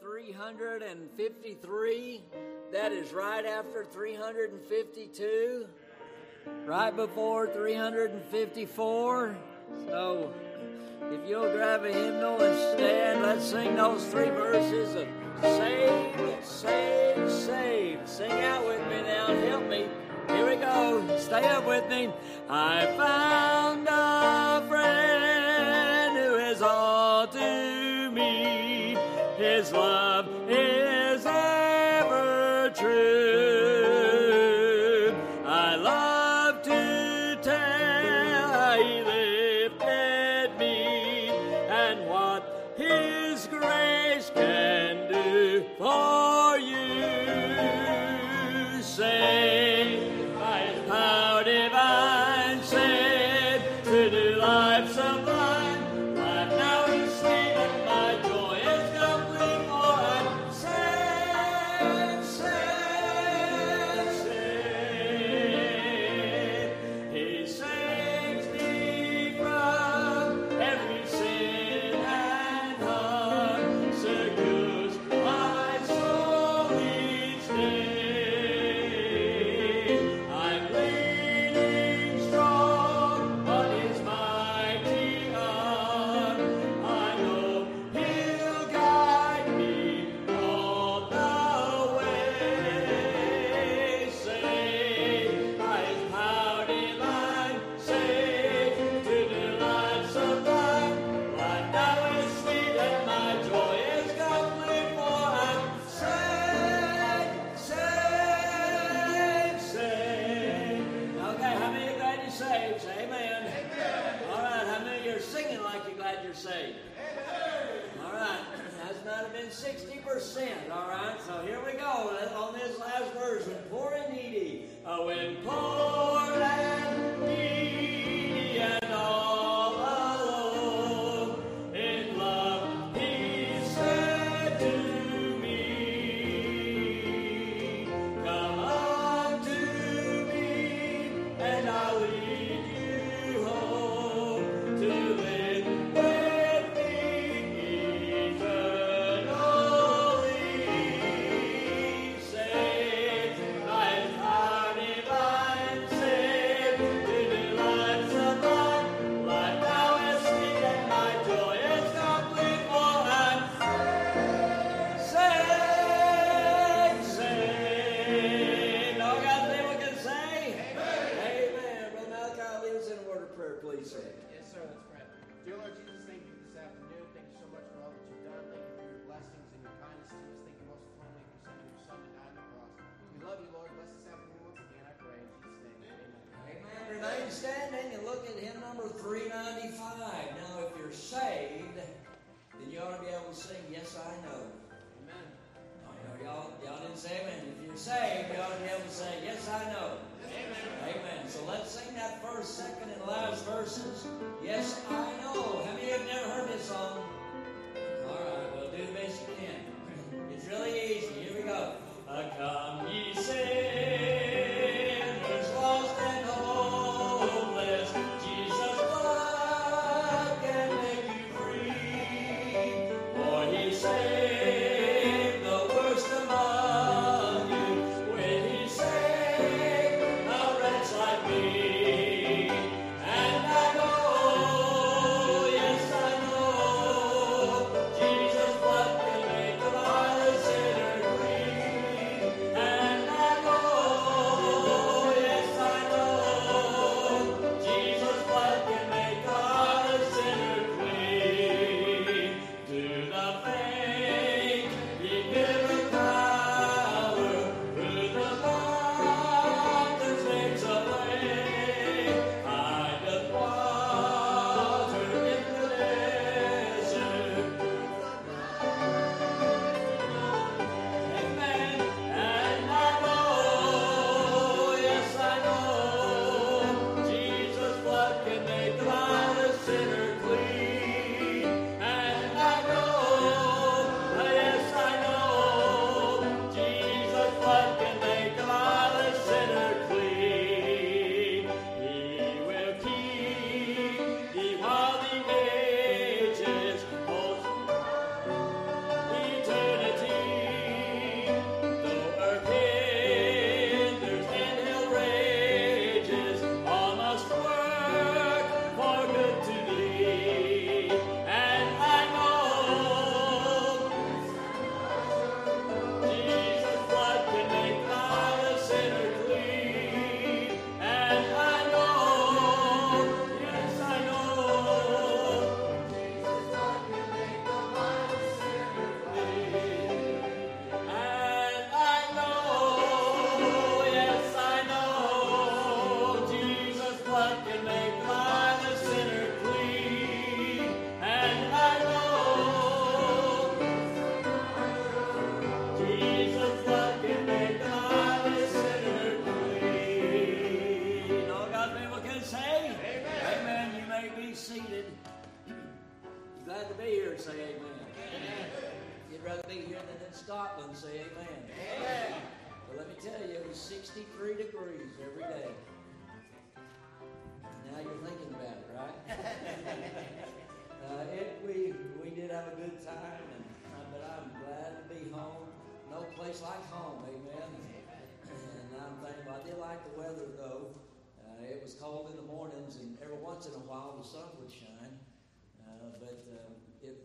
353. That is right after 352, right before 354. So if you'll grab a hymnal and stand, let's sing those three verses of Save, Save, Save. Sing out with me now, help me. Here we go. Stay up with me. I found a Christmas.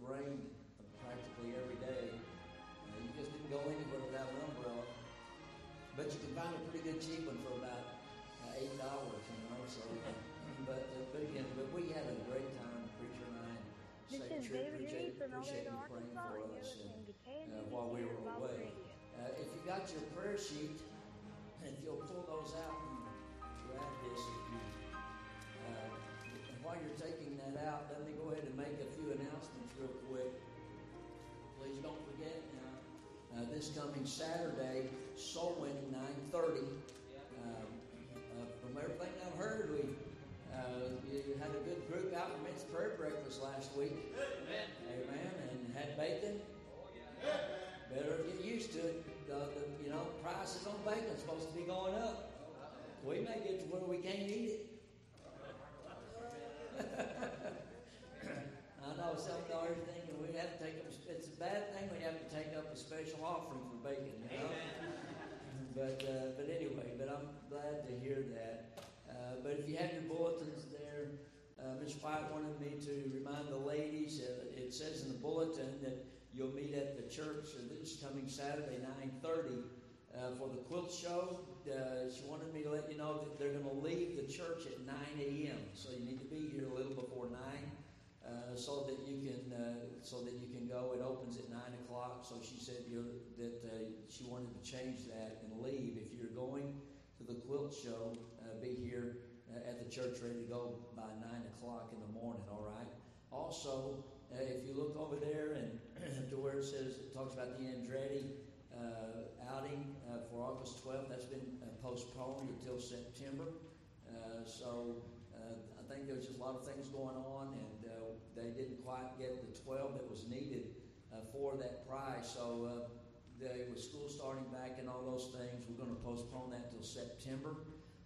Rained practically every day. Uh, you just didn't go anywhere without an umbrella. But you can find a pretty good cheap one for about uh, eight dollars, you know. So, but uh, but again, but we had a great time, preacher and I. This Second is David appreciate, Reed from appreciate you praying Arkansas, for us you're and, listening to uh, while we were away. Uh, if you got your prayer sheet, and if you'll pull those out and grab this, if you, uh, and while you're taking that out, let me go ahead and make a few announcements real quick. Please don't forget now. Uh, this coming Saturday, soul winning 9:30. Um, uh, from everything I've heard, we uh, you had a good group out for men's prayer breakfast last week. Amen. Amen. And had bacon. Oh yeah. Better get used to it. The, the, you know, prices on bacon's supposed to be going up. We may get to where we can't eat it. I know some of our thinking we have to take up. It's a bad thing we have to take up a special offering for bacon. You know? but uh, but anyway, but I'm glad to hear that. Uh, but if you have your bulletins there, uh, Ms. White wanted me to remind the ladies. Uh, it says in the bulletin that you'll meet at the church this coming Saturday, 9:30, uh, for the quilt show. Uh, she wanted me to let you know that they're going to leave the church at 9 a.m. So you need to be here a little before 9. Uh, so that you can uh, so that you can go. It opens at nine o'clock. So she said that uh, she wanted to change that and leave. If you're going to the quilt show, uh, be here uh, at the church ready to go by nine o'clock in the morning. All right. Also, uh, if you look over there and to where it says it talks about the Andretti outing for August 12th, that's been postponed until September. So think there was just a lot of things going on, and uh, they didn't quite get the 12 that was needed uh, for that prize. So uh, they, with school starting back and all those things, we're going to postpone that till September.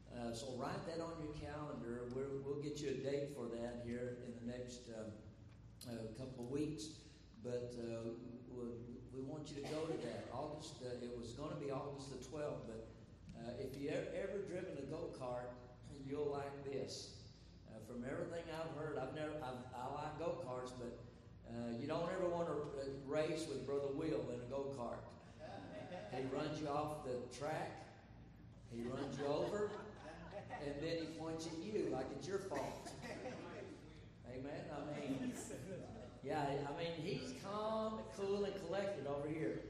Uh, so write that on your calendar. We're, we'll get you a date for that here in the next uh, uh, couple of weeks. But we, we want you to go to that. August. It was going to be August the 12th, but if you ever, ever driven a go kart, you'll like this. From everything I've heard, I've never. I've, I like go karts, but uh, you don't ever want to uh, race with Brother Will in a go kart. He runs you off the track. He runs you over, and then he points at you like it's your fault. Amen. I mean, yeah. I mean, he's calm, cool, and collected over here.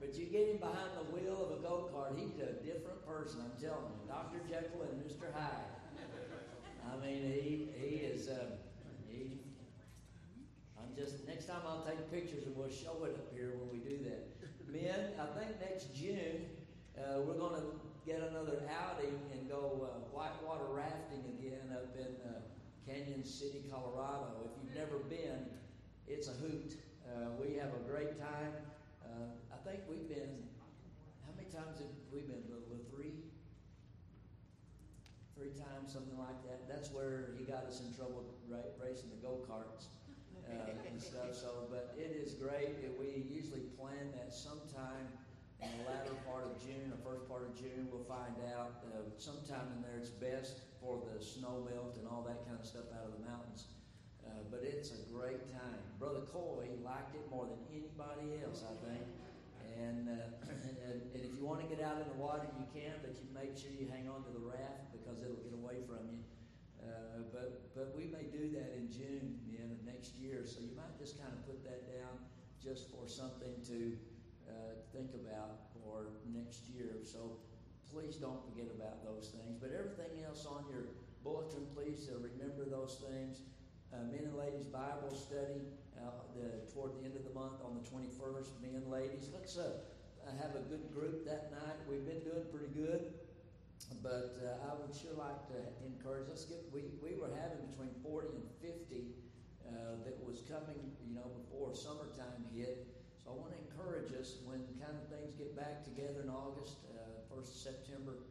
But you get him behind the wheel of a go kart, he's a different person. I'm telling you, Doctor Jekyll and Mister Hyde. I mean, he he is. Uh, he. I'm just next time I'll take pictures and we'll show it up here when we do that. Men, I think next June uh, we're going to get another outing and go uh, whitewater rafting again up in uh, Cañon City, Colorado. If you've never been, it's a hoot. Uh, we have a great time. Uh, I think we've been. How many times have we been? Little three, three times, something like that. That's where he got us in trouble ra- racing the go karts uh, and stuff. So, but it is great. We usually plan that sometime in the latter part of June or first part of June. We'll find out. Uh, sometime in there, it's best for the snow melt and all that kind of stuff out of the mountains. Uh, but it's a great time. Brother Coy liked it more than anybody else, I think. And, uh, and, and if you want to get out in the water, you can, but you make sure you hang on to the raft because it'll get away from you. Uh, but but we may do that in June man, of next year, so you might just kind of put that down just for something to uh, think about for next year. So please don't forget about those things. But everything else on your bulletin, please uh, remember those things. Uh, men and ladies Bible study uh, the, toward the end of the month on the 21st. Men, and ladies, let's uh, have a good group that night. We've been doing pretty good, but uh, I would sure like to encourage. Let's get. We we were having between 40 and 50 uh, that was coming, you know, before summertime hit. So I want to encourage us when kind of things get back together in August, uh, 1st September.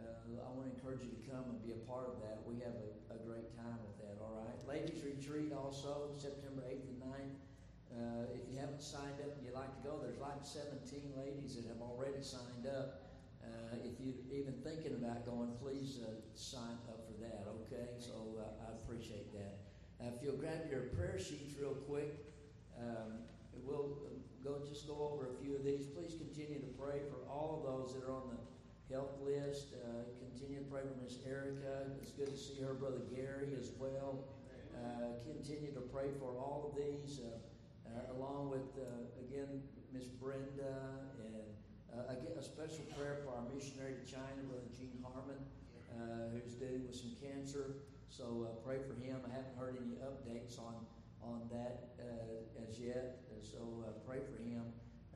Uh, I want to encourage you to come and be a part of that. We have a, a great time with that, all right? Ladies Retreat also, September 8th and 9th. Uh, if you haven't signed up and you'd like to go, there's like 17 ladies that have already signed up. Uh, if you're even thinking about going, please uh, sign up for that, okay? So uh, I appreciate that. Uh, if you'll grab your prayer sheets real quick, um, we'll go just go over a few of these. Please continue to pray for all of those that are on the health list. Uh, continue to pray for Miss Erica. It's good to see her brother Gary as well. continue to pray for all of these. Uh, along with, uh, again, Miss Brenda, and uh, again, a special prayer for our missionary to China, Brother Gene Harmon, who's dealing with some cancer. So pray for him. I haven't heard any updates on on that as yet. So pray for him.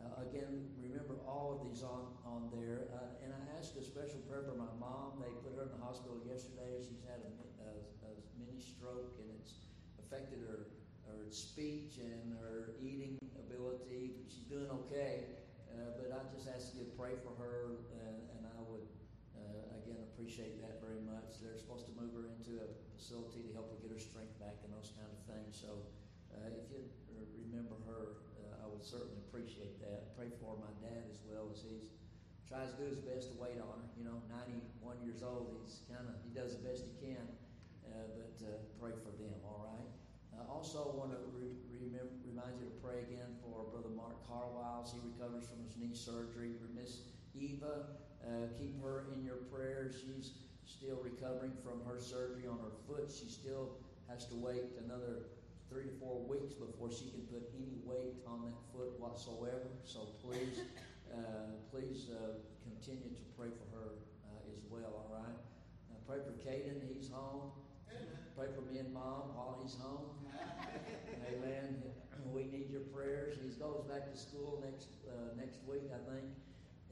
Uh, again, remember all of these on, on there. Uh, and I asked a special prayer for my mom. They put her in the hospital yesterday. She's had a, a, a mini stroke and it's affected her her speech and her eating ability. She's doing okay, uh, but I just ask you to pray for her, and, and I would uh, again appreciate that very much. They're supposed to move her into a facility to help her get her strength back and those kind of things. So uh, if you remember her, uh, would certainly appreciate that. Pray for my dad as well as he's tries to do his best to wait on her. You know, 91 years old, he's kind of he does the best he can. Uh, but uh, pray for them, all right? I also want to re- remember, remind you to pray again for Brother Mark Carlisle he recovers from his knee surgery. For Miss Eva, uh, keep her in your prayers. She's still recovering from her surgery on her foot. She still has to wait another three to four weeks before she can put any weight on that foot whatsoever. So please, uh, please uh, continue to pray for her uh, as well. All right. pray for Caden. He's home. Pray for me and mom while he's home. Amen. We need your prayers. He goes back to school next uh, next week, I think.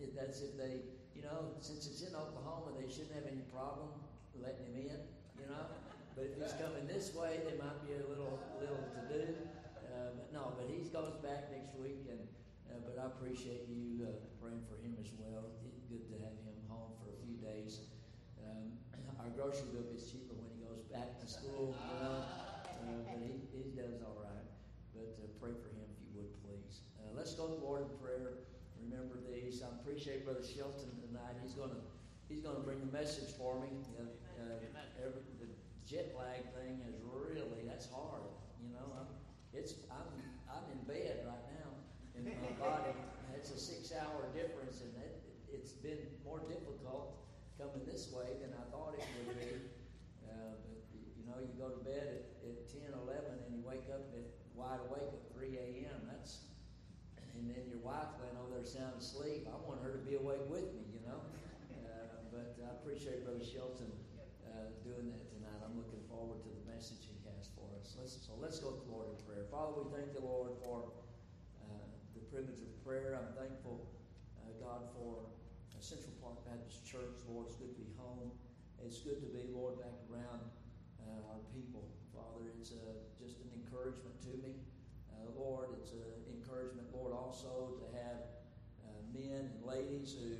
It, that's if they, you know, since it's in Oklahoma, they shouldn't have any problem letting him in, you know. But if he's coming this way, there might be a little little to do. Uh, but no, but he goes back next week, and uh, but I appreciate you uh, praying for him as well. It's good to have him home for a few days. Um, our grocery bill gets cheaper when he goes back to school, you know. Uh, but he, he does all right. But uh, pray for him if you would, please. Uh, let's go to the Lord in prayer. Remember these. I appreciate Brother Shelton tonight. He's going to he's going to bring the message for me. Uh, every, the jet lag thing is really that's hard. You know, I'm it's I'm I'm in bed right now in my body. It's a six hour difference, and it, it's been more difficult coming this way than I thought it would be. Uh, but, you know, you go to bed at, at 10, 11, and you wake up at wide awake at 3 a.m. That's, and then your wife laying over there sound asleep. I want her to be awake with me, you know. Uh, but I appreciate Brother Shelton uh, doing that tonight. I'm looking forward to the message he has for us. Let's, so let's go to the Lord in prayer. Father, we thank the Lord for uh, the privilege of prayer. I'm thankful, uh, God, for Central Park Baptist Church. Lord, it's good to be home. It's good to be, Lord, back around uh, our people. Father, it's uh, just an encouragement to me. Uh, Lord, it's an encouragement, Lord, also to have uh, men and ladies who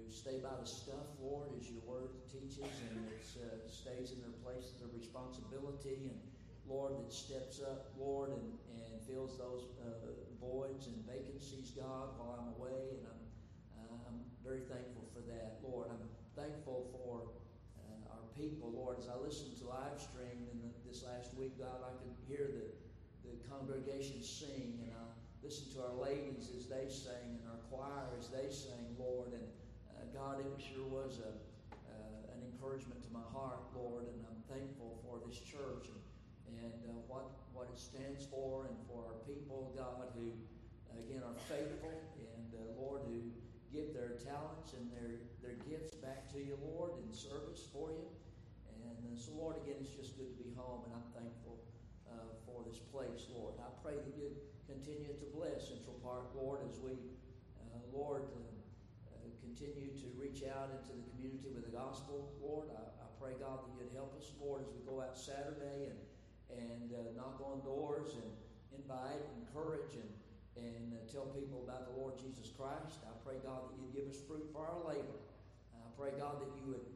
who stay by the stuff, Lord, as your word teaches, and it uh, stays in their places of responsibility, and Lord, that steps up, Lord, and, and fills those uh, voids and vacancies, God, while I'm away, and I'm I'm very thankful for that, Lord. I'm thankful for uh, our people, Lord. As I listened to live stream in the, this last week, God, I could hear the, the congregation sing, and I listened to our ladies as they sang, and our choir as they sang, Lord. And uh, God, it sure was a, uh, an encouragement to my heart, Lord, and I'm thankful for this church and, and uh, what, what it stands for, and for our people, God, who, again, are faithful, and uh, Lord, who give their talents and their, their gifts back to you, Lord, in service for you. And uh, so, Lord, again, it's just good to be home, and I'm thankful uh, for this place, Lord. I pray that you continue to bless Central Park, Lord, as we, uh, Lord, continue to reach out into the community with the gospel, Lord. I, I, pray, God, that you'd help us, Lord, as we go out Saturday and and uh, knock on doors and invite, encourage, and, and uh, tell people about the Lord Jesus Christ. I pray, God, that you'd give us fruit for our labor. I pray, God, that you would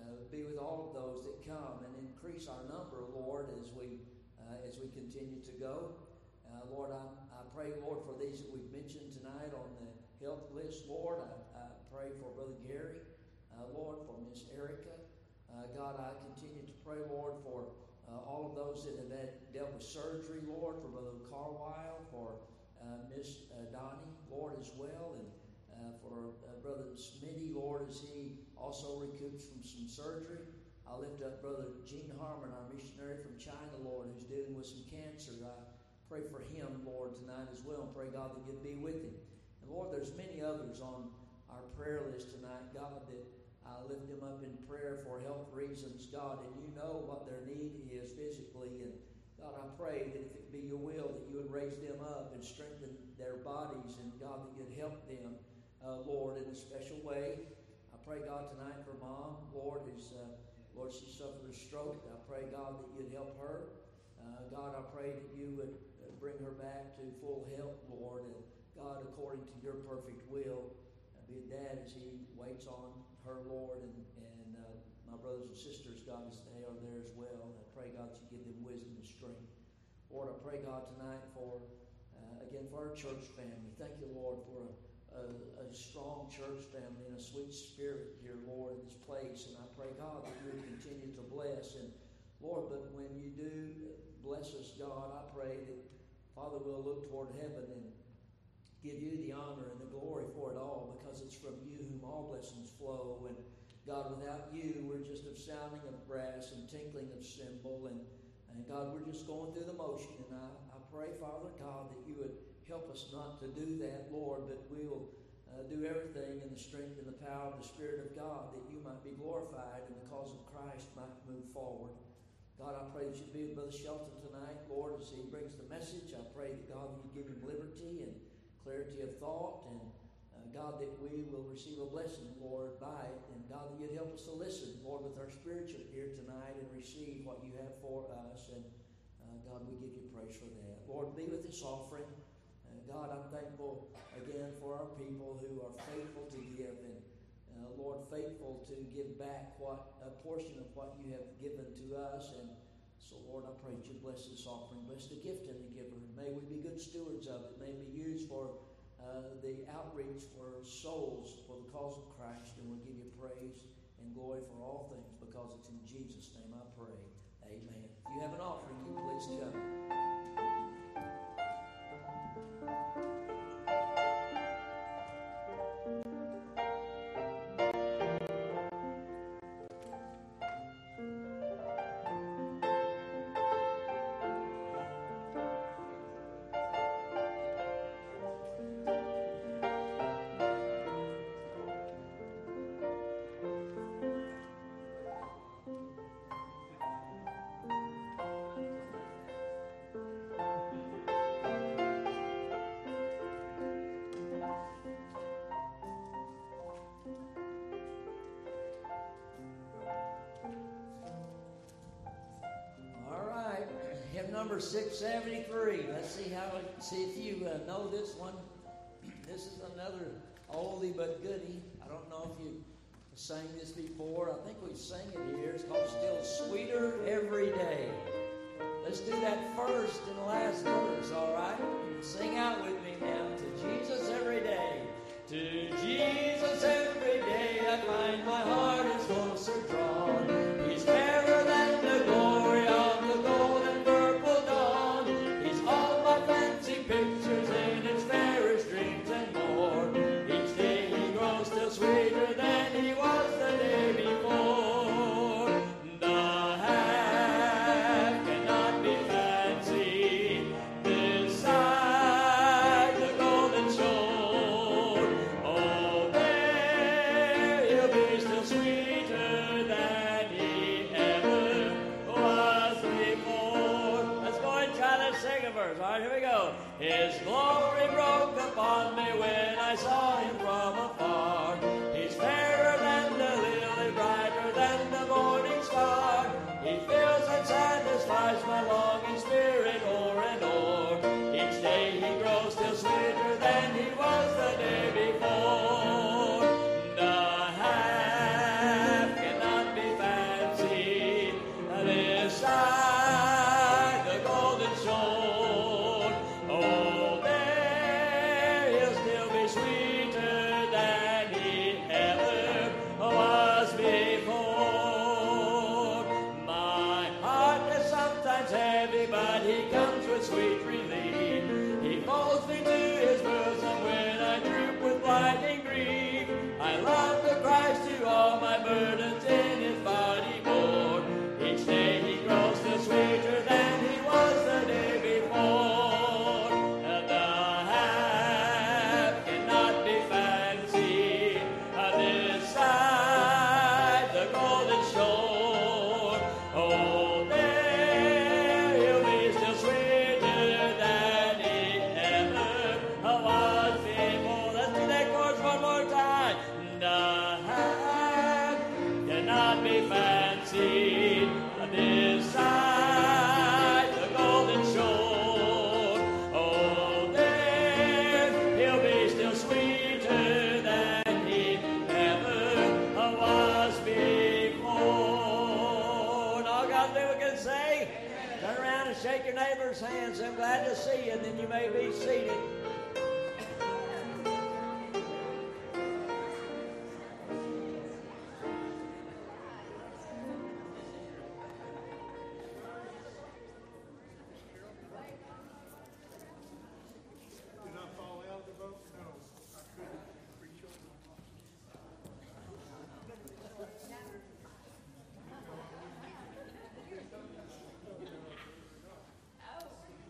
uh, be with all of those that come and increase our number, Lord, as we uh, as we continue to go. Uh, Lord, I, I pray, Lord, for these that we've mentioned tonight on the health list, Lord. I, I pray for Brother Gary, uh, Lord, for Miss Erica. Uh, God, I continue to pray, Lord, for uh, all of those that have had, dealt with surgery, Lord, for Brother Carwile, for Miss Donnie, Lord, as well, and for Brother Smitty, Lord, as he also recoups from some surgery. I lift up Brother Gene Harmon, our missionary from China, Lord, who's dealing with some cancer. I pray for him, Lord, tonight as well, and pray, God, that you'd be with him. Lord, there's many others on our prayer list tonight, God, that I lift them up in prayer for health reasons, God, and you know what their need is physically. And God, I pray that if it be your will, that you would raise them up and strengthen their bodies, and God, that you'd help them, uh, Lord, in a special way. I pray, God, tonight for Mom, Lord, who's uh, Lord, she suffered a stroke. I pray, God, that you'd help her. Uh, God, I pray that you would uh, bring her back to full health, Lord. And God, according to your perfect will, be a dad as he waits on her, Lord, and, and uh, my brothers and sisters, God, as they are there as well. I pray, God, that you give them wisdom and strength. Lord, I pray, God, tonight for, uh, again, for our church family. Thank you, Lord, for a a, a, strong church family and a sweet spirit here, Lord, in this place. And I pray, God, that you would continue to bless. And Lord, but when you do bless us, God, I pray that, Father, we'll look toward heaven and give you the honor and the glory for it all because it's from you whom all blessings flow. And God, without you, we're just a sounding of brass and tinkling of cymbal. And, and God, we're just going through the motion. And I, I pray, Father God, that you would Help us not to do that, Lord, but we'll uh, do everything in the strength and the power of the Spirit of God that you might be glorified and the cause of Christ might move forward. God, I pray that you be with Brother Shelton tonight, Lord, as he brings the message. I pray that God, you give him liberty and clarity of thought, and uh, God, that we will receive a blessing, Lord, by it, and God, that you'd help us to listen, Lord, with our spiritual ear tonight and receive what you have for us. And uh, God, we give you praise for that. Lord, be with this offering. God, I'm thankful again for our people who are faithful to give and, uh, Lord, faithful to give back what a portion of what you have given to us. And so, Lord, I pray that you bless this offering, bless the gift and the giver. and May we be good stewards of it. May it be used for uh, the outreach for souls for the cause of Christ. And we'll give you praise and glory for all things because it's in Jesus' name I pray. Amen. If you have an offering, you please come. Number 673. Let's see how see if you uh, know this one. This is another oldie but goodie. I don't know if you sang this before. I think we sang it here. It's called Still Sweeter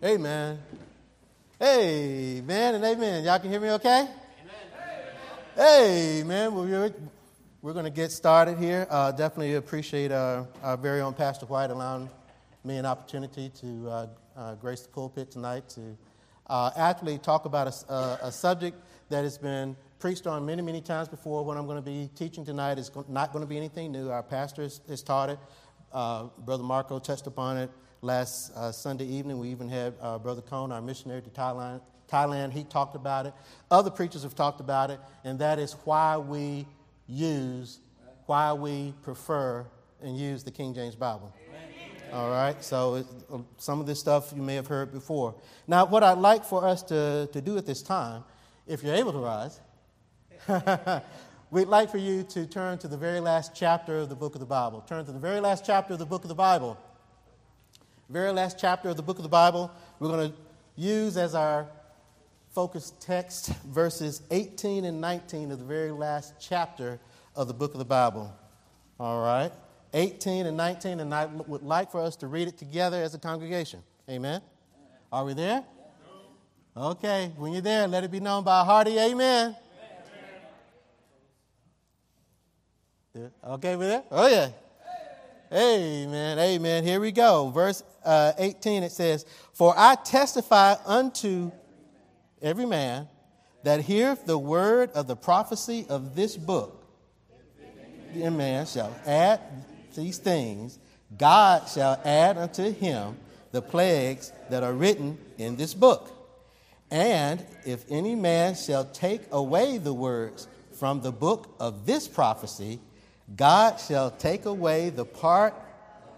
Amen. Amen and amen. Y'all can hear me okay? Amen. Amen. Well, we're, going to get started here. Uh, definitely appreciate our, uh, our, very own Pastor White allowing me an opportunity to uh, uh, grace the pulpit tonight to uh, actually talk about a, a, subject that has been preached on many, many times before. What I'm going to be teaching tonight is not going to be anything new. Our pastor has, has taught it. Brother Marco touched upon it last uh, Sunday evening. We even had uh, Brother Cone, our missionary to Thailand. Thailand, he talked about it. Other preachers have talked about it, and that is why we use, why we prefer and use the King James Bible. All right, so uh, some of this stuff you may have heard before. Now, what I'd like for us to, to do at this time, if you're able to rise, we'd like for you to turn to the very last chapter of the book of the Bible. Turn to the very last chapter of the book of the Bible very last chapter of the book of the Bible. We're going to use as our focus text verses 18 and 19 of the very last chapter of the book of the Bible. All right? 18 and 19, and I would like for us to read it together as a congregation. Amen? Are we there? Okay, when you're there, let it be known by a hearty amen. amen. Okay, we're there? Oh, yeah. Amen. Amen. Here we go. Verse uh, 18 it says, For I testify unto every man that heareth the word of the prophecy of this book. The man shall add these things, God shall add unto him the plagues that are written in this book. And if any man shall take away the words from the book of this prophecy, God shall take away the part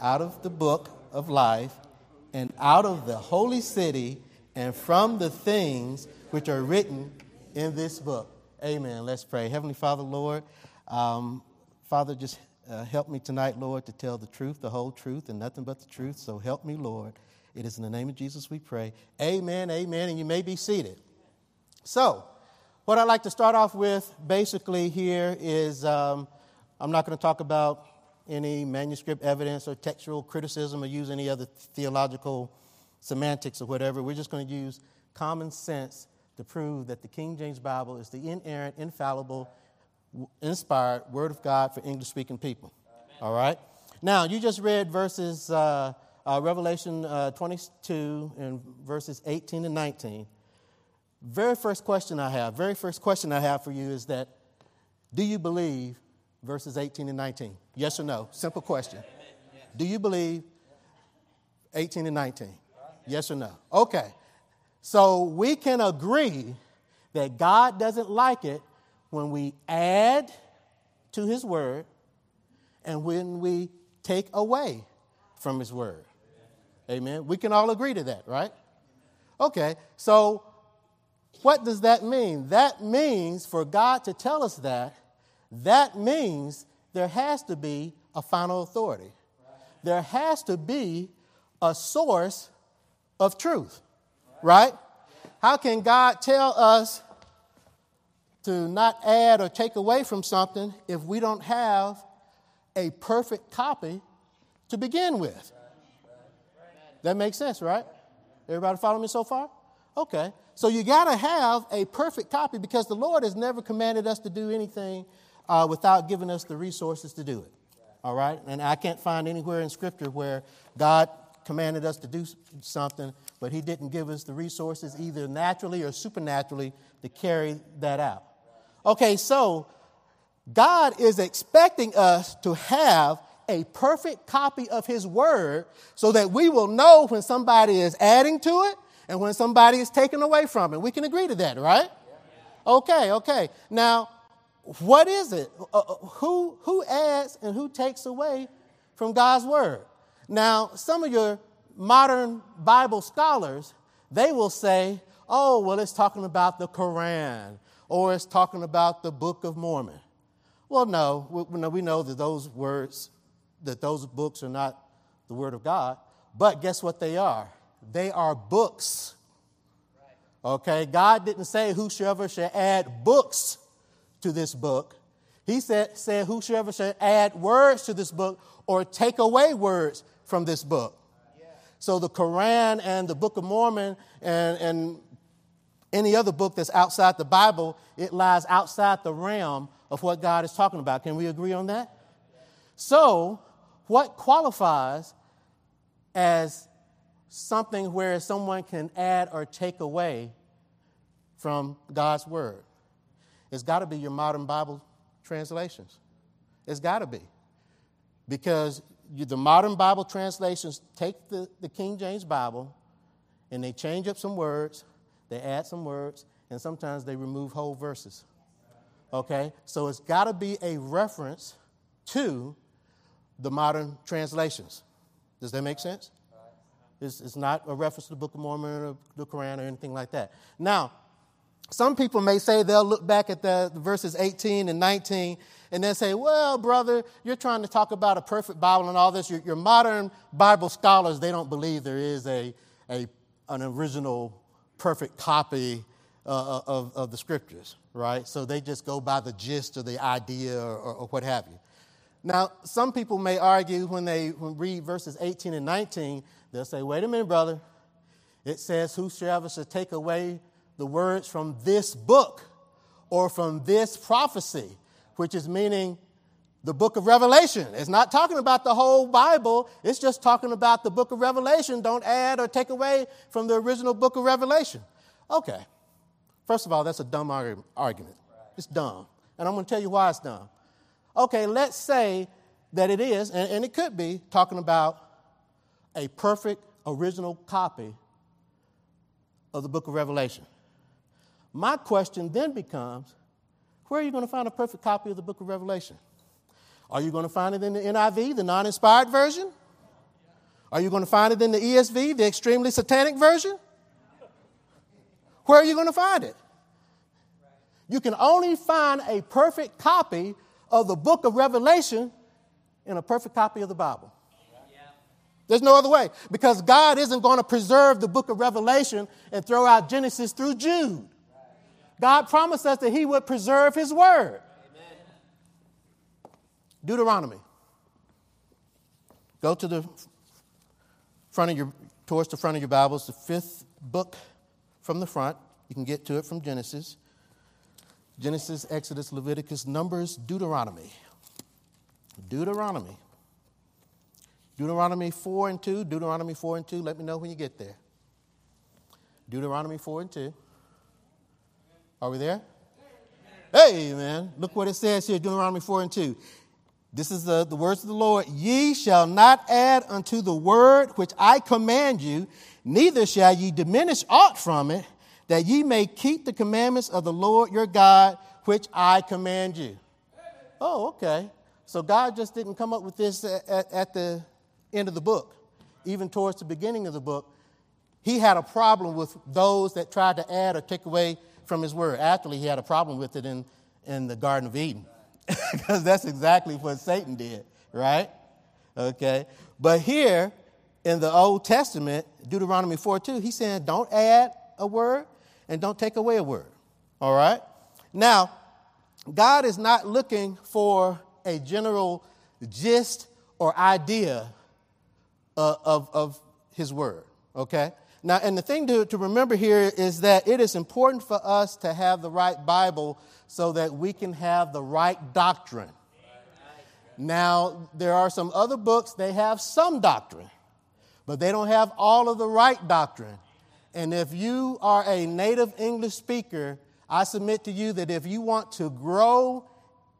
out of the book of life and out of the holy city and from the things which are written in this book. Amen. Let's pray. Heavenly Father, Lord, um, Father, just uh, help me tonight, Lord, to tell the truth, the whole truth, and nothing but the truth. So help me, Lord. It is in the name of Jesus we pray. Amen, amen, and you may be seated. So, what I'd like to start off with basically here is um, I'm not going to talk about any manuscript evidence or textual criticism or use any other theological semantics or whatever. We're just going to use common sense to prove that the King James Bible is the inerrant, infallible, inspired Word of God for English speaking people. Amen. All right? Now, you just read verses, uh, uh, Revelation uh, 22 and verses 18 and 19. Very first question I have, very first question I have for you is that do you believe verses 18 and 19? Yes or no? Simple question. Do you believe 18 and 19? Yes or no? Okay. So we can agree that God doesn't like it when we add to his word and when we take away from his word. Amen. We can all agree to that, right? Okay. So what does that mean? That means for God to tell us that that means there has to be a final authority. There has to be a source of truth, right? How can God tell us to not add or take away from something if we don't have a perfect copy to begin with? That makes sense, right? Everybody follow me so far? Okay. So you got to have a perfect copy because the Lord has never commanded us to do anything uh, without giving us the resources to do it. All right? And I can't find anywhere in Scripture where God commanded us to do something, but He didn't give us the resources, either naturally or supernaturally, to carry that out. Okay, so God is expecting us to have a perfect copy of His Word so that we will know when somebody is adding to it and when somebody is taken away from it. We can agree to that, right? Okay, okay. Now, what is it? Uh, uh, who, who adds and who takes away from God's Word? Now, some of your modern Bible scholars, they will say, oh, well, it's talking about the Quran or it's talking about the Book of Mormon. Well, no, we, we know that those words that those books are not the Word of God, but guess what they are? They are books. Okay, God didn't say whosoever shall add books to this book. He said, said whosoever shall add words to this book or take away words from this book. So the Quran and the Book of Mormon and, and any other book that's outside the Bible, it lies outside the realm of what God is talking about. Can we agree on that? So what qualifies as something where someone can add or take away from God's word? It's got to be your modern Bible translations. It's got to be. Because you, the modern Bible translations take the, the King James Bible and they change up some words, they add some words, and sometimes they remove whole verses. Okay? So it's got to be a reference to the modern translations. Does that make sense? It's, it's not a reference to the Book of Mormon or the Quran or anything like that. Now, some people may say they'll look back at the, verses 18 and 19 and then say, well, brother, you're trying to talk about a perfect Bible and all this. Your, your modern Bible scholars, they don't believe there is a, a, an original perfect copy uh, uh of, of the scriptures, right? So they just go by the gist or the idea or, or, or what have you. Now, some people may argue when they read verses 18 and 19, they'll say, wait a minute, brother. It says, Whosoever shall take away the words from this book or from this prophecy, which is meaning the book of Revelation. It's not talking about the whole Bible, it's just talking about the book of Revelation. Don't add or take away from the original book of Revelation. Okay. First of all, that's a dumb argument. It's dumb. And I'm going to tell you why it's dumb okay, let's say that it is, and, and it could be, talking about a perfect original copy of the book of Revelation. My question then becomes where are you going to find a perfect copy of the book of Revelation? Are you going to find it in the NIV, the non inspired version? Are you going to find it in the ESV, the extremely satanic version? Where are you going to find it? You can only find a perfect copy of the book of Revelation in a perfect copy of the Bible. There's no other way because God isn't going to preserve the book of Revelation and throw out Genesis through Jude. God promised us that He would preserve His word. Deuteronomy. Go to the front of your, towards the front of your Bibles, the fifth book from the front. You can get to it from Genesis. Genesis, Exodus, Leviticus, Numbers, Deuteronomy. Deuteronomy. Deuteronomy 4 and 2. Deuteronomy 4 and 2. Let me know when you get there. Deuteronomy 4 and 2. Are we there? Hey, man. Look what it says here Deuteronomy 4 and 2. This is the, the words of the Lord. Ye shall not add unto the word which I command you, neither shall ye diminish aught from it that ye may keep the commandments of the Lord your God, which I command you. Oh, okay. So God just didn't come up with this at, at, the end of the book, even towards the beginning of the book. He had a problem with those that tried to add or take away from his word. Actually, he had a problem with it in, in the Garden of Eden, because that's exactly what Satan did, right? Okay. But here in the Old Testament, Deuteronomy 4 2, he's saying, don't add a word and don't take away a word. All right? Now, God is not looking for a general gist or idea uh, of, of his word. Okay? Now, and the thing to, to remember here is that it is important for us to have the right Bible so that we can have the right doctrine. Now, there are some other books, they have some doctrine, but they don't have all of the right doctrine. And if you are a native English speaker, I submit to you that if you want to grow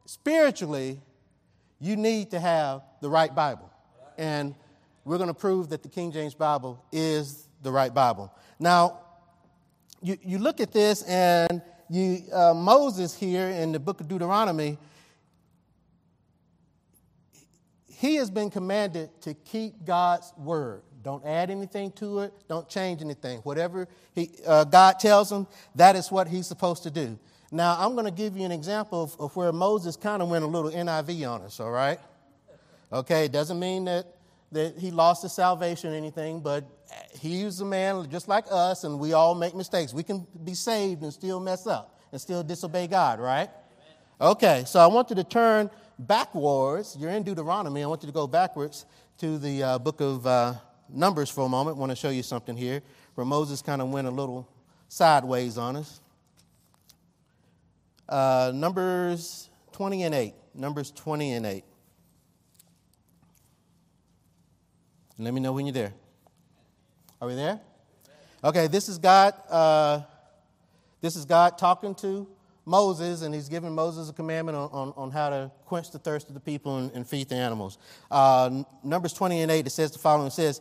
spiritually, you need to have the right Bible. And we're going to prove that the King James Bible is the right Bible. Now, you, you look at this, and you, uh, Moses here in the book of Deuteronomy, he has been commanded to keep God's word. Don't add anything to it. Don't change anything. Whatever he, uh, God tells him, that is what he's supposed to do. Now, I'm going to give you an example of, of where Moses kind of went a little NIV on us, all right? Okay, it doesn't mean that, that he lost his salvation or anything, but he's a man just like us, and we all make mistakes. We can be saved and still mess up and still disobey God, right? Okay, so I want you to turn backwards. You're in Deuteronomy. I want you to go backwards to the uh, book of uh, Numbers for a moment. I want to show you something here where Moses kind of went a little sideways on us. Uh, Numbers 20 and 8. Numbers 20 and 8. Let me know when you're there. Are we there? Okay, this is God. Uh, this is God talking to Moses, and he's giving Moses a commandment on, on, on how to quench the thirst of the people and, and feed the animals. Uh, Numbers 20 and 8, it says the following it says,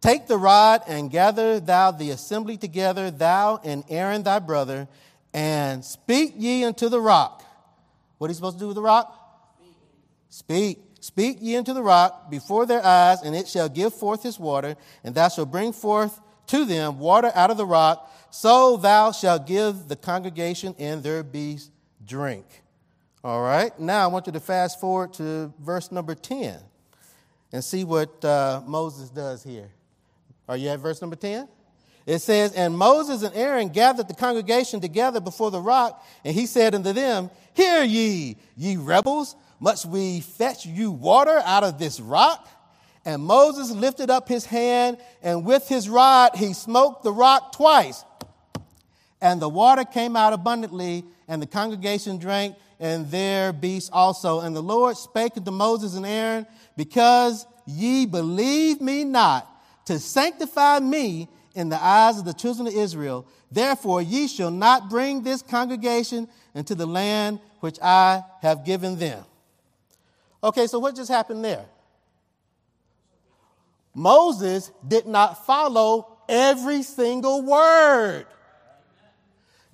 Take the rod and gather thou the assembly together, thou and Aaron thy brother, and speak ye unto the rock. What are you supposed to do with the rock? Speak. Speak ye unto the rock before their eyes, and it shall give forth his water, and thou shalt bring forth to them water out of the rock, so thou shalt give the congregation and their beasts drink. All right, now I want you to fast forward to verse number 10 and see what uh, Moses does here. Are you at verse number 10? It says, And Moses and Aaron gathered the congregation together before the rock, and he said unto them, Hear ye, ye rebels, must we fetch you water out of this rock? And Moses lifted up his hand, and with his rod he smote the rock twice. And the water came out abundantly, and the congregation drank, and their beasts also. And the Lord spake unto Moses and Aaron, Because ye believe me not, to sanctify me in the eyes of the children of Israel, therefore ye shall not bring this congregation into the land which I have given them. Okay, so what just happened there? Moses did not follow every single word.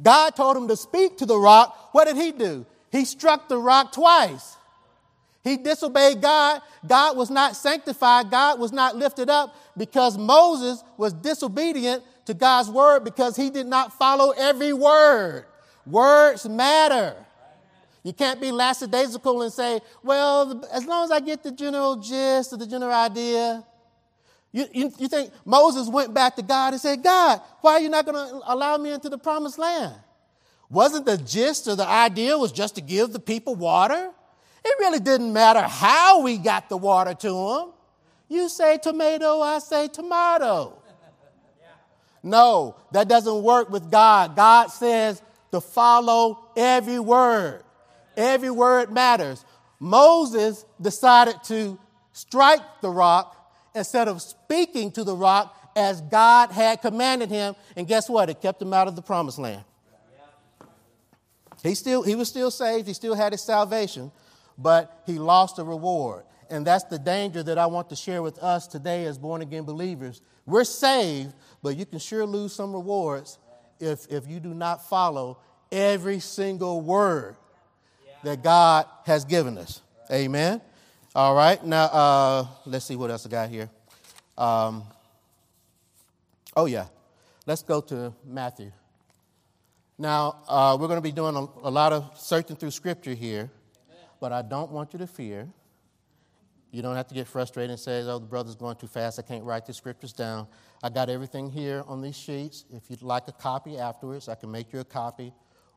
God told him to speak to the rock. What did he do? He struck the rock twice. He disobeyed God. God was not sanctified. God was not lifted up because Moses was disobedient to God's word because he did not follow every word. Words matter. You can't be lackadaisical and say, well, as long as I get the general gist or the general idea. You, you, you think Moses went back to God and said, God, why are you not going to allow me into the promised land? Wasn't the gist or the idea was just to give the people water? It really didn't matter how we got the water to them. You say tomato, I say tomato. No, that doesn't work with God. God says to follow every word. Every word matters. Moses decided to strike the rock instead of speaking to the rock as God had commanded him. And guess what? It kept him out of the promised land. He, still, he was still saved, he still had his salvation, but he lost a reward. And that's the danger that I want to share with us today as born again believers. We're saved, but you can sure lose some rewards if, if you do not follow every single word that God has given us. Amen. All right. Now, uh, let's see what else I got here. Um, oh, yeah. Let's go to Matthew. Now, uh, we're going to be doing a, a, lot of searching through scripture here, but I don't want you to fear. You don't have to get frustrated and say, oh, the brother's going too fast. I can't write the scriptures down. I got everything here on these sheets. If you'd like a copy afterwards, I can make you a copy.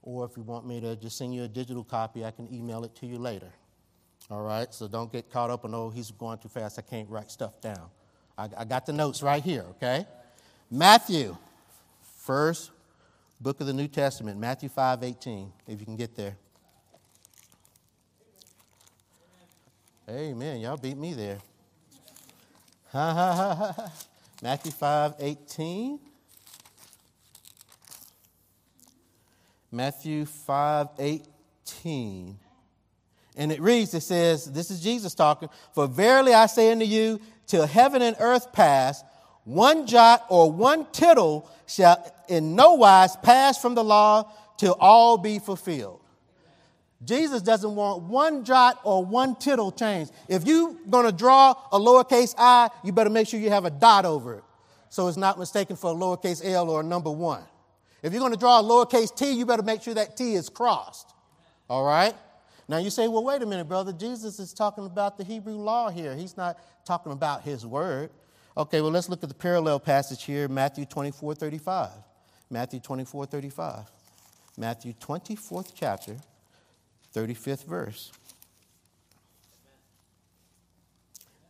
Or if you want me to just send you a digital copy, I can email it to you later. All right? So don't get caught up on, oh, he's going too fast. I can't write stuff down. I, I got the notes right here, okay? Matthew, first book of the New Testament, Matthew 5 18, if you can get there. Amen. Y'all beat me there. Ha ha ha ha. Matthew 5 18. Matthew 5 18. And it reads, it says, this is Jesus talking, For verily I say unto you, till heaven and earth pass, one jot or one tittle shall in no wise pass from the law till all be fulfilled. Jesus doesn't want one jot or one tittle changed. If you're going to draw a lowercase i, you better make sure you have a dot over it so it's not mistaken for a lowercase l or a number one. If you're going to draw a lowercase t, you better make sure that t is crossed. All right? Now you say, well, wait a minute, brother. Jesus is talking about the Hebrew law here. He's not talking about his word. Okay, well, let's look at the parallel passage here Matthew 24 35. Matthew 24 35. Matthew 24th chapter, 35th verse.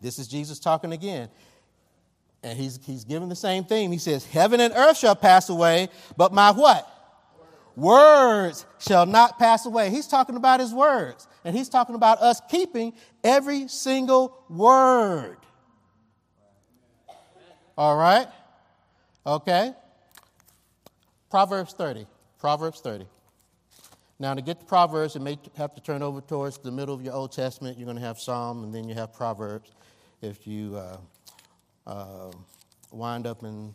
This is Jesus talking again. And he's, he's giving the same thing. He says, Heaven and earth shall pass away, but my what? Words shall not pass away. He's talking about his words. And he's talking about us keeping every single word. All right? Okay? Proverbs 30. Proverbs 30. Now, to get to Proverbs, you may have to turn over towards the middle of your Old Testament. You're going to have Psalm, and then you have Proverbs. If you uh, uh, wind up in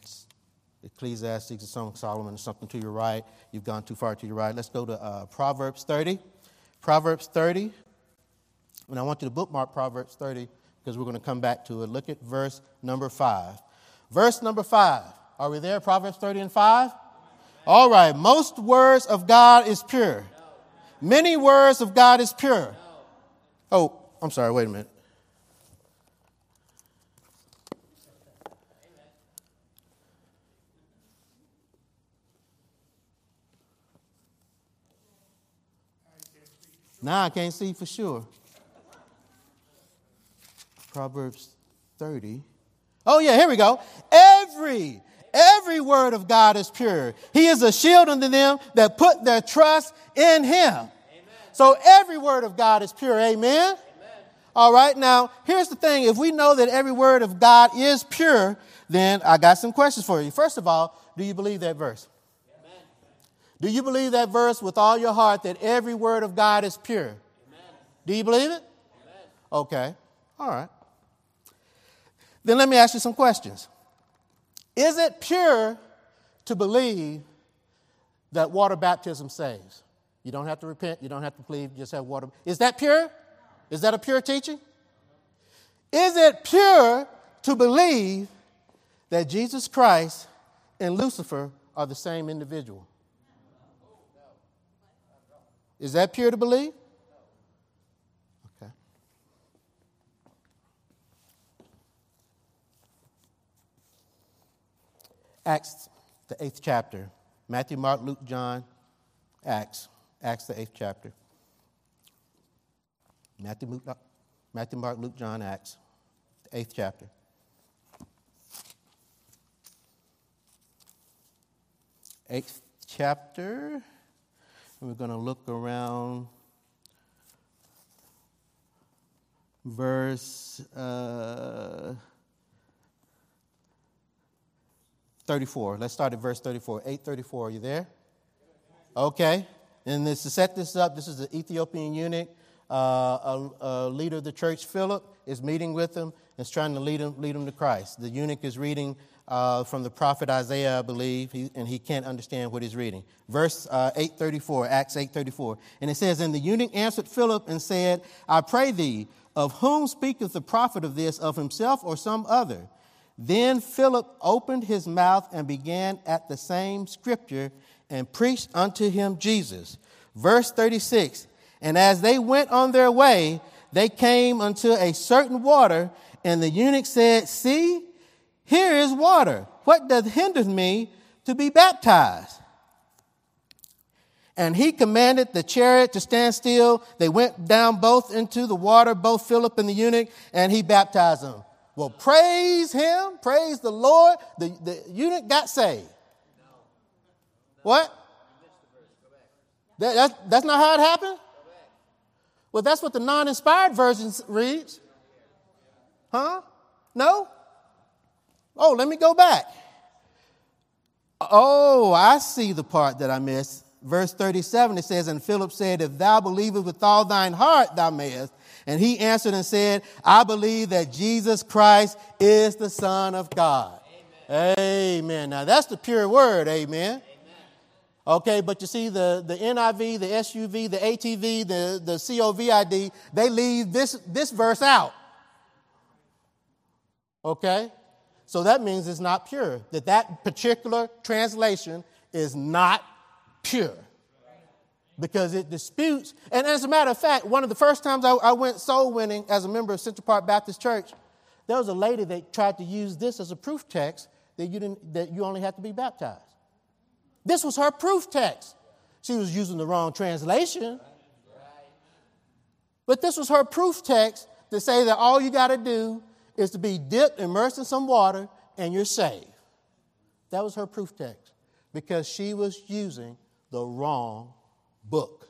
Ecclesiastes or of Solomon or something to your right, you've gone too far to your right. Let's go to uh, Proverbs 30. Proverbs 30. And I want you to bookmark Proverbs 30 because we're going to come back to it. Look at verse number 5. Verse number 5. Are we there? Proverbs 30 and 5? All right. Most words of God is pure. Many words of God is pure. Oh, I'm sorry. Wait a minute. Now I can't see for sure. Proverbs 30. Oh, yeah, here we go. Every, every word of God is pure. He is a shield unto them that put their trust in Him. Amen. So every word of God is pure. Amen? Amen? All right, now here's the thing. If we know that every word of God is pure, then I got some questions for you. First of all, do you believe that verse? Do you believe that verse with all your heart that every word of God is pure? Amen. Do you believe it? Amen. Okay. All right. Then let me ask you some questions. Is it pure to believe that water baptism saves? You don't have to repent, you don't have to believe, you just have water. Is that pure? Is that a pure teaching? Is it pure to believe that Jesus Christ and Lucifer are the same individual? Is that pure to believe? Okay. Acts, the eighth chapter. Matthew, Mark, Luke, John, Acts. Acts, the eighth chapter. Matthew, Matthew, Mark, Luke, John, Acts, the eighth chapter. Eighth chapter. We're going to look around verse uh, 34. Let's start at verse 34. 834. Are you there? Okay. And this, to set this up, this is the Ethiopian eunuch. Uh, a, a, leader of the church, Philip, is meeting with him and is trying to lead him, lead him to Christ. The eunuch is reading uh, from the prophet Isaiah, I believe, he, and he can't understand what he's reading. Verse uh, 834, Acts 834. And it says, And the eunuch answered Philip and said, I pray thee, of whom speaketh the prophet of this, of himself or some other? Then Philip opened his mouth and began at the same scripture and preached unto him Jesus. Verse 36 And as they went on their way, they came unto a certain water, and the eunuch said, See, here is water. What doth hinder me to be baptized? And he commanded the chariot to stand still. They went down both into the water, both Philip and the eunuch, and he baptized them. Well, praise him, praise the Lord. The, the eunuch got saved. What? That, that's, that's not how it happened? Well, that's what the non inspired version reads. Huh? No? Oh, let me go back. Oh, I see the part that I missed. Verse 37, it says, And Philip said, If thou believest with all thine heart, thou mayest. And he answered and said, I believe that Jesus Christ is the Son of God. Amen. amen. Now that's the pure word, amen. amen. Okay, but you see the, the NIV, the SUV, the ATV, the, the COVID, they leave this, this verse out. Okay? So that means it's not pure, that that particular translation is not pure because it disputes. And as a matter of fact, one of the first times I, I, went soul winning as a member of Central Park Baptist Church, there was a lady that tried to use this as a proof text that you, didn't, that you only have to be baptized. This was her proof text. She was using the wrong translation. But this was her proof text to say that all you got to do is to be dipped, immersed in some water, and you're saved. That was her proof text because she was using the wrong book.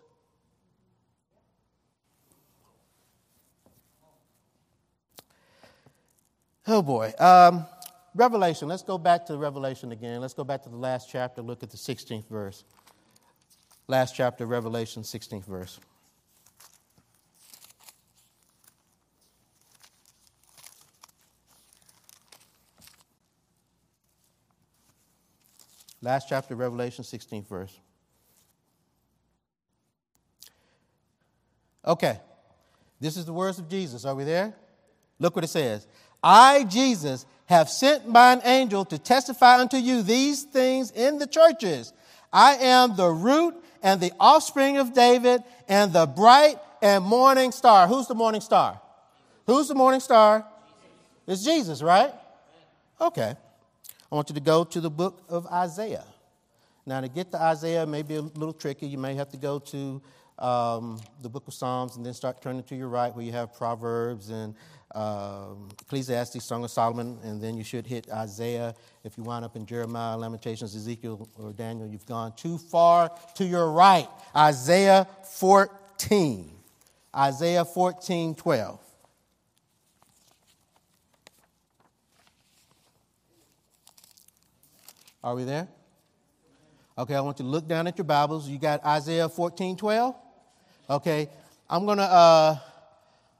Oh boy. Um, Revelation. Let's go back to Revelation again. Let's go back to the last chapter, look at the 16th verse. Last chapter, Revelation, 16th verse. Last chapter, Revelation, 16th verse. Okay, this is the words of Jesus. Are we there? Look what it says. I, Jesus, have sent mine angel to testify unto you these things in the churches. I am the root and the offspring of David and the bright and morning star. Who's the morning star? Who's the morning star? It's Jesus, right? Okay. I want you to go to the book of Isaiah. Now, to get to Isaiah may be a little tricky. You may have to go to um, the book of Psalms and then start turning to your right where you have Proverbs and um, Ecclesiastes, Song of Solomon, and then you should hit Isaiah. If you wind up in Jeremiah, Lamentations, Ezekiel, or Daniel, you've gone too far to your right. Isaiah 14. Isaiah 14, 12. Are we there? Okay, I want you to look down at your Bibles. You got Isaiah 14, 12? Okay, I'm going to. Uh,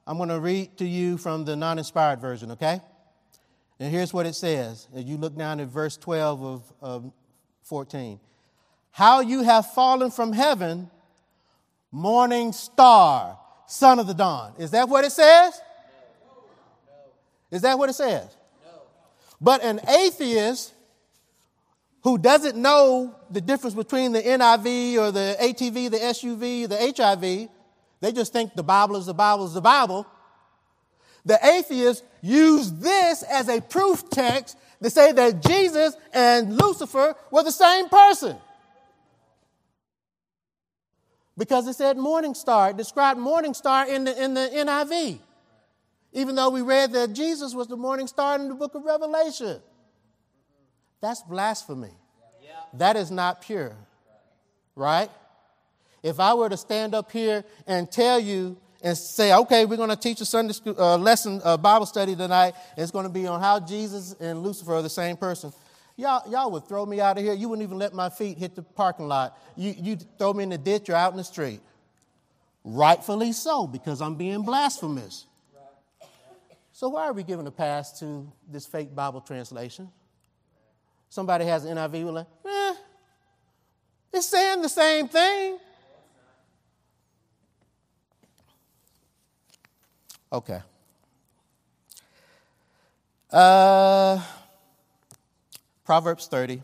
I'm going to read to you from the non inspired version, okay? And here's what it says. As you look down at verse 12 of, of 14. How you have fallen from heaven, morning star, son of the dawn. Is that what it says? Is that what it says? No. But an atheist who doesn't know the difference between the NIV or the ATV, the SUV, the HIV, they just think the Bible is the Bible is the Bible. The atheists use this as a proof text to say that Jesus and Lucifer were the same person. Because it said morning star, it described morning star in the, in the NIV. Even though we read that Jesus was the morning star in the book of Revelation. That's blasphemy. Yeah. That is not pure. Right? If I were to stand up here and tell you and say, okay, we're going to teach a Sunday school uh, lesson, uh, Bible study tonight, it's going to be on how Jesus and Lucifer are the same person. Y'all, y'all would throw me out of here. You wouldn't even let my feet hit the parking lot. You, you'd throw me in the ditch or out in the street. Rightfully so, because I'm being blasphemous. So, why are we giving a pass to this fake Bible translation? Somebody has an NIV, we're like, eh, it's saying the same thing. Okay. Uh, Proverbs 30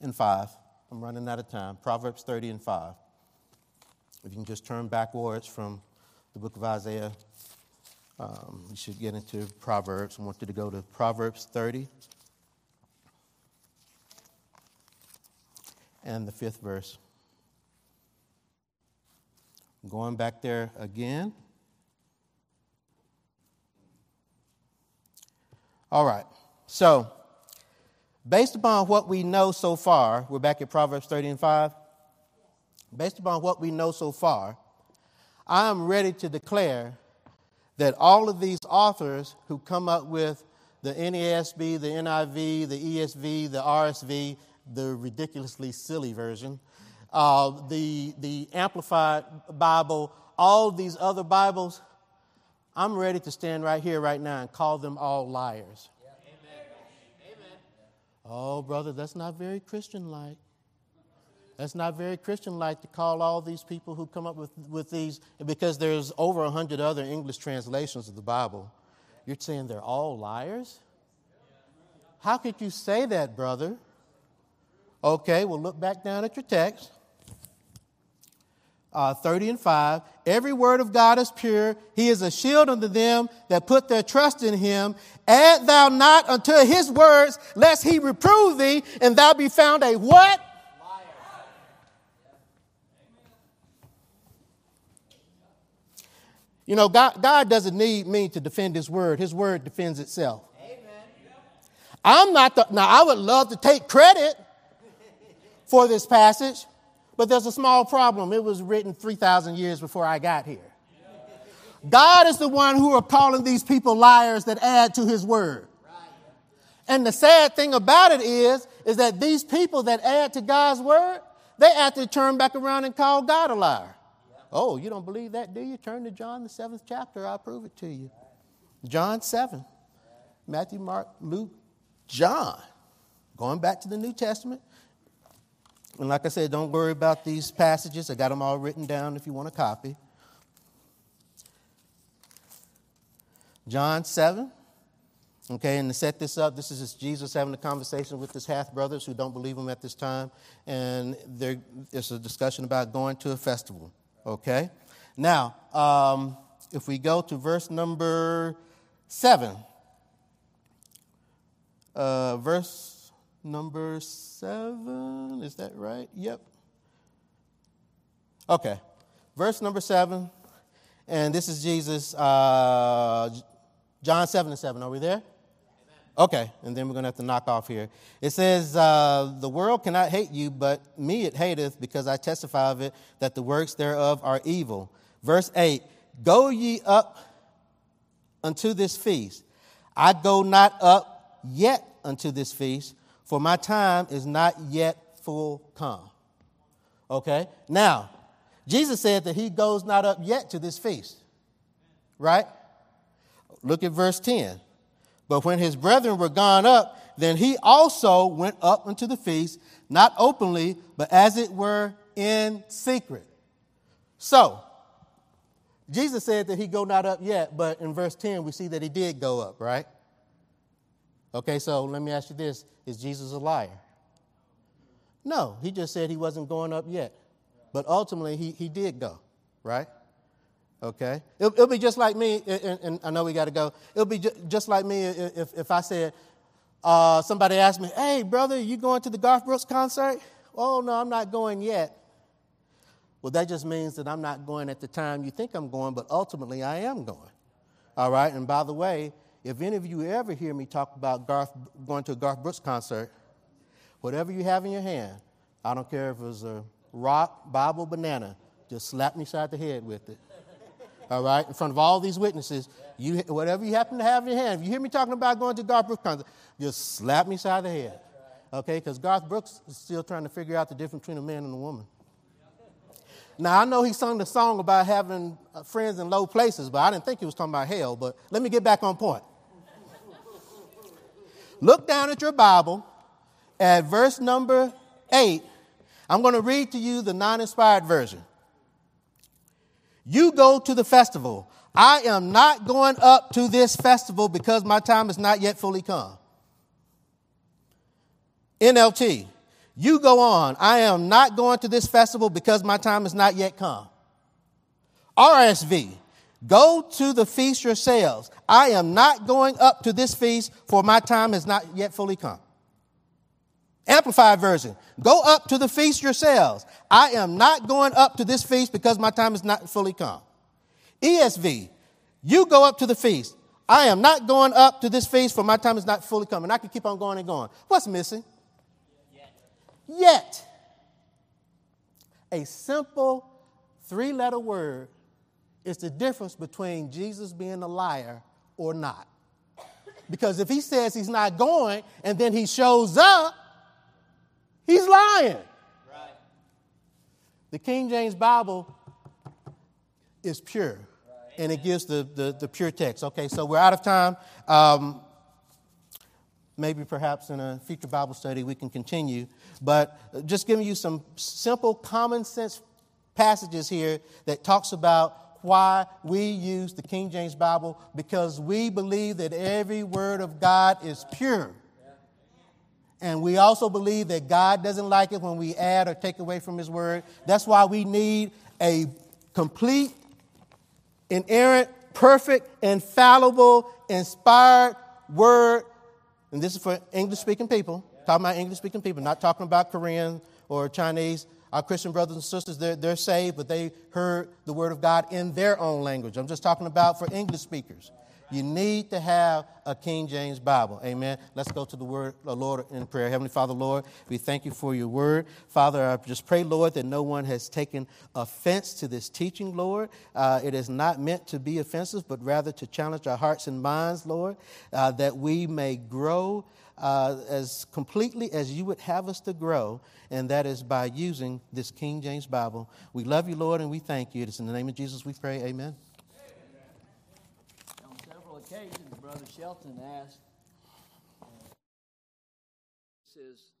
and 5. I'm running out of time. Proverbs 30 and 5. If you can just turn backwards from the book of Isaiah. Um, we should get into Proverbs. I want you to go to Proverbs 30 and the fifth verse. Going back there again. All right. So, based upon what we know so far, we're back at Proverbs 30 and 5. Based upon what we know so far, I am ready to declare that all of these authors who come up with the NASB, the NIV, the ESV, the RSV, the ridiculously silly version, uh, the, the Amplified Bible, all these other Bibles, I'm ready to stand right here, right now, and call them all liars. Oh, brother, that's not very Christian like. That's not very Christian like to call all these people who come up with, with these, because there's over a hundred other English translations of the Bible. You're saying they're all liars? How could you say that, brother? Okay, well, look back down at your text. Uh, 30 and 5. Every word of God is pure. He is a shield unto them that put their trust in him. Add thou not unto his words, lest he reprove thee, and thou be found a what? Liar. You know, God, God doesn't need me to defend his word. His word defends itself. Amen. I'm not the, now I would love to take credit for this passage, but there's a small problem. It was written 3,000 years before I got here. God is the one who are calling these people liars that add to his word. And the sad thing about it is, is that these people that add to God's word, they actually turn back around and call God a liar. Oh, you don't believe that, do you? Turn to John, the seventh chapter. I'll prove it to you. John 7. Matthew, Mark, Luke, John. Going back to the New Testament. And like I said, don't worry about these passages. I got them all written down if you want a copy. John 7. Okay, and to set this up, this is Jesus having a conversation with his half brothers who don't believe him at this time. And there's a discussion about going to a festival. Okay? Now, um, if we go to verse number seven, uh, verse number seven, is that right? Yep. Okay. Verse number seven, and this is Jesus, uh, John 7 and 7. Are we there? Okay, and then we're going to have to knock off here. It says, uh, The world cannot hate you, but me it hateth, because I testify of it that the works thereof are evil. Verse 8 Go ye up unto this feast. I go not up yet unto this feast, for my time is not yet full come. Okay, now, Jesus said that he goes not up yet to this feast, right? Look at verse 10. But when his brethren were gone up, then he also went up into the feast, not openly, but as it were in secret. So, Jesus said that he go not up yet, but in verse 10 we see that he did go up, right? Okay, so let me ask you this Is Jesus a liar? No, he just said he wasn't going up yet. But ultimately, he, he did go, right? Okay? It'll, it'll be just like me, and, and I know we got to go. It'll be ju- just like me if, if I said, uh, somebody asked me, hey, brother, you going to the Garth Brooks concert? Oh, no, I'm not going yet. Well, that just means that I'm not going at the time you think I'm going, but ultimately I am going. All right? And by the way, if any of you ever hear me talk about Garth, going to a Garth Brooks concert, whatever you have in your hand, I don't care if it's a rock, Bible, banana, just slap me side the head with it all right, in front of all these witnesses, you, whatever you happen to have in your hand, if you hear me talking about going to Garth Brooks concert, just slap me side the head. Okay, because Garth Brooks is still trying to figure out the difference between a man and a woman. Now, I know he sung the song about having uh, friends in low places, but I didn't think he was talking about hell. But let me get back on point. Look down at your Bible at verse number 8. I'm going to read to you the non inspired version. You go to the festival. I am not going up to this festival because my time is not yet fully come. NLT, you go on. I am not going to this festival because my time is not yet come. RSV, Go to the feast yourselves. I am not going up to this feast, for my time has not yet fully come. Amplified version. Go up to the feast yourselves. I am not going up to this feast because my time is not fully come. ESV. You go up to the feast. I am not going up to this feast for my time is not fully come. And I can keep on going and going. What's missing? Yet. Yet. A simple three letter word is the difference between Jesus being a liar or not. Because if he says he's not going and then he shows up, He's lying. Right. The King James Bible is pure. Right. And it gives the, the, the, pure text. Okay, so we're out of time. Um, maybe perhaps in a future Bible study we can continue. But just giving you some simple common sense passages here that talks about why we use the King James Bible because we believe that every word of God is pure. And we also believe that God doesn't like it when we add or take away from His Word. That's why we need a complete, inerrant, perfect, infallible, inspired Word. And this is for English speaking people, talking about English speaking people, not talking about Korean or Chinese. Our Christian brothers and sisters, they're, they're saved, but they heard the Word of God in their own language. I'm just talking about for English speakers. You need to have a King James Bible. Amen. Let's go to the word, the Lord, in prayer. Heavenly Father, Lord, we thank you for your word. Father, I just pray, Lord, that no one has taken offense to this teaching, Lord. Uh, it is not meant to be offensive, but rather to challenge our hearts and minds, Lord, uh, that we may grow. Uh, as completely as you would have us to grow, and that is by using this King James Bible. We love you, Lord, and we thank you. It is in the name of Jesus we pray. Amen On several occasions, Brother Shelton asked, "This is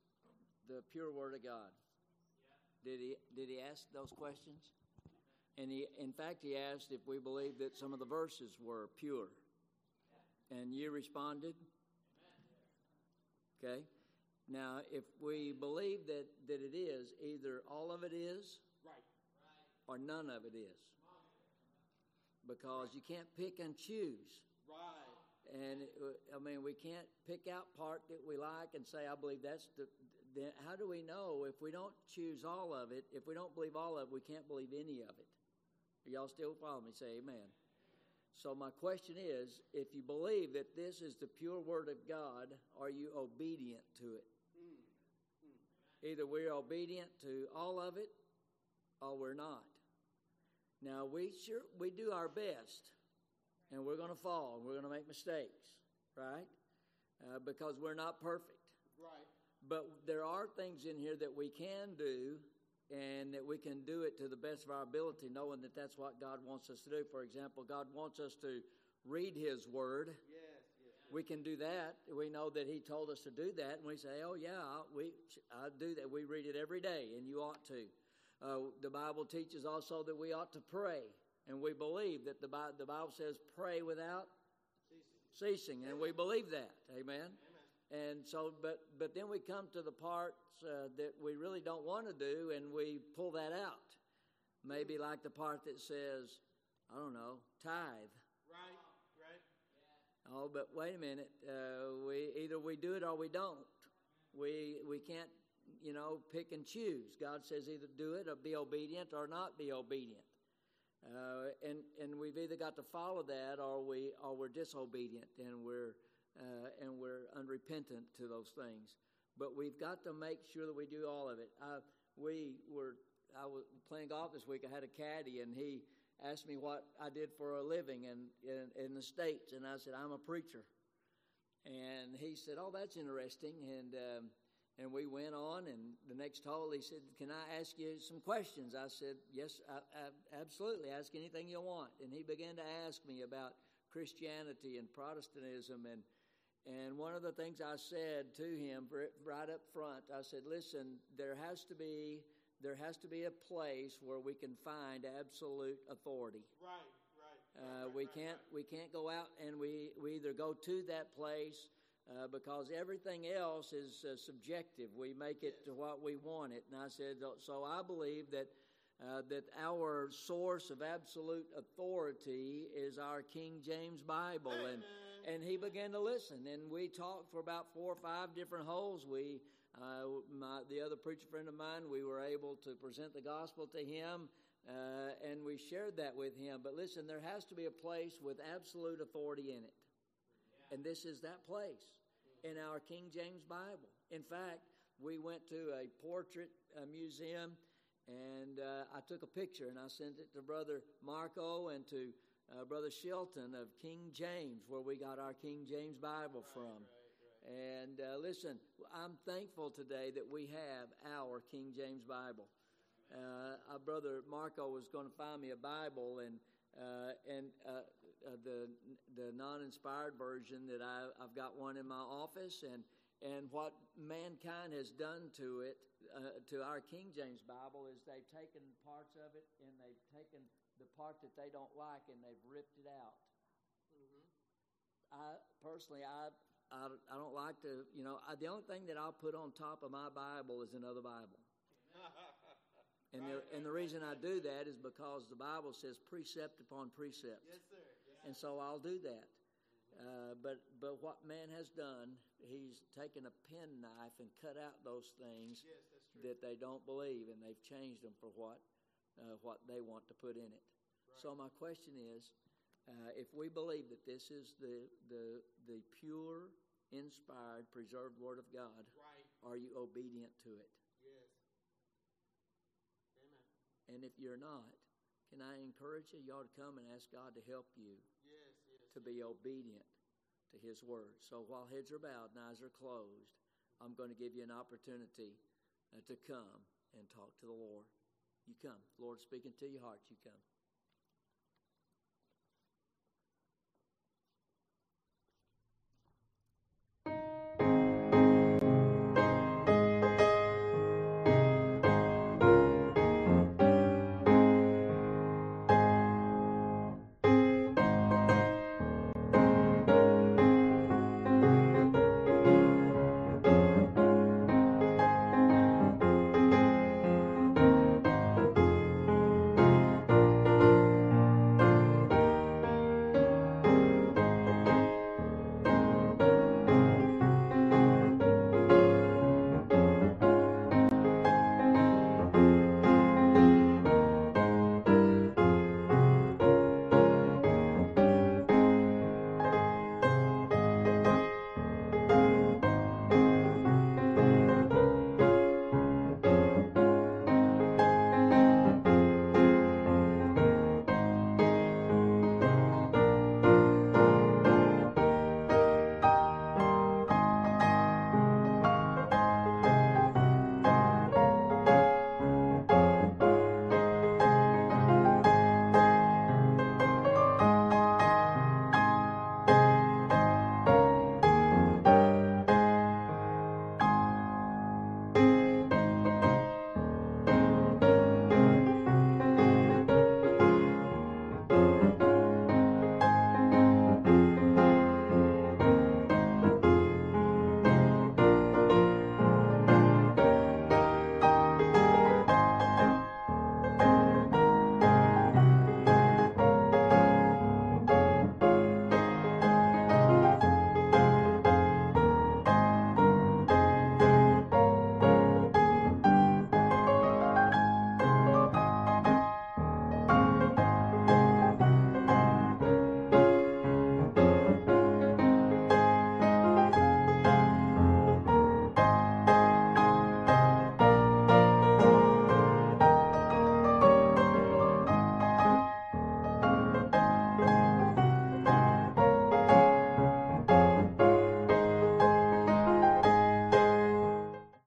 the pure Word of God." Did he did he ask those questions? And he, in fact, he asked if we believed that some of the verses were pure, and you responded. Okay. Now, if we believe that, that it is, either all of it is right. or none of it is. Because you can't pick and choose. Right. And uh, I mean, we can't pick out part that we like and say, I believe that's the. Then how do we know if we don't choose all of it? If we don't believe all of it, we can't believe any of it. Are y'all still follow me? Say amen. So my question is, if you believe that this is the pure word of God, are you obedient to it? Either we're obedient to all of it or we're not. Now we sure we do our best and we're going to fall and we're going to make mistakes, right? Uh, because we're not perfect. Right. But there are things in here that we can do and that we can do it to the best of our ability, knowing that that's what God wants us to do. For example, God wants us to read His Word. Yes, yes. We can do that. We know that He told us to do that, and we say, "Oh yeah, we I do that. We read it every day, and you ought to." Uh, the Bible teaches also that we ought to pray. And we believe that the Bible, the Bible says, pray without ceasing. ceasing. And we believe that. Amen. And so, but, but then we come to the parts uh, that we really don't want to do and we pull that out. Maybe like the part that says, I don't know, tithe. Right, right. Oh, but wait a minute. Uh, we either we do it or we don't. We we can't, you know, pick and choose. God says either do it or be obedient or not be obedient. Uh, and and we've either got to follow that or we or we're disobedient and we're uh, and we're unrepentant to those things. But we've got to make sure that we do all of it. I, we were I was playing golf this week. I had a caddy and he asked me what I did for a living in, in, in the states, and I said I'm a preacher. And he said, "Oh, that's interesting." And um, and we went on, and the next hole, he said, Can I ask you some questions? I said, Yes, I, I, absolutely. Ask anything you want. And he began to ask me about Christianity and Protestantism. And, and one of the things I said to him right up front, I said, Listen, there has to be. There has to be a place where we can find absolute authority. Right, right. Uh, we right, can't we can't go out and we, we either go to that place uh, because everything else is uh, subjective. We make it to what we want it. And I said, so I believe that uh, that our source of absolute authority is our King James Bible. And, and he began to listen, and we talked for about four or five different holes. We, uh, my, the other preacher friend of mine, we were able to present the gospel to him. Uh, and we shared that with him. But listen, there has to be a place with absolute authority in it. And this is that place in our King James Bible. In fact, we went to a portrait uh, museum and uh, I took a picture and I sent it to Brother Marco and to uh, Brother Shilton of King James, where we got our King James Bible from. Right, right. And uh, listen, I'm thankful today that we have our King James Bible. Uh, our brother Marco was going to find me a Bible, and uh, and uh, the the non-inspired version that I, I've got one in my office, and and what mankind has done to it, uh, to our King James Bible, is they've taken parts of it and they've taken the part that they don't like and they've ripped it out. Mm-hmm. I personally, I, I, I don't like to, you know, I, the only thing that I'll put on top of my Bible is another Bible. and the, and the reason I do that is because the Bible says precept upon precept. Yes, sir. Yes, and so I'll do that. Uh, but but what man has done, he's taken a penknife and cut out those things yes, that they don't believe, and they've changed them for what uh, what they want to put in it. Right. So my question is, uh, if we believe that this is the the the pure, inspired, preserved Word of God, right. are you obedient to it? Yes. Amen. And if you're not, can I encourage you? You ought to come and ask God to help you to be obedient to His word. So while heads are bowed and eyes are closed, I'm going to give you an opportunity uh, to come and talk to the Lord. You come. Lord speaking to your heart, you come.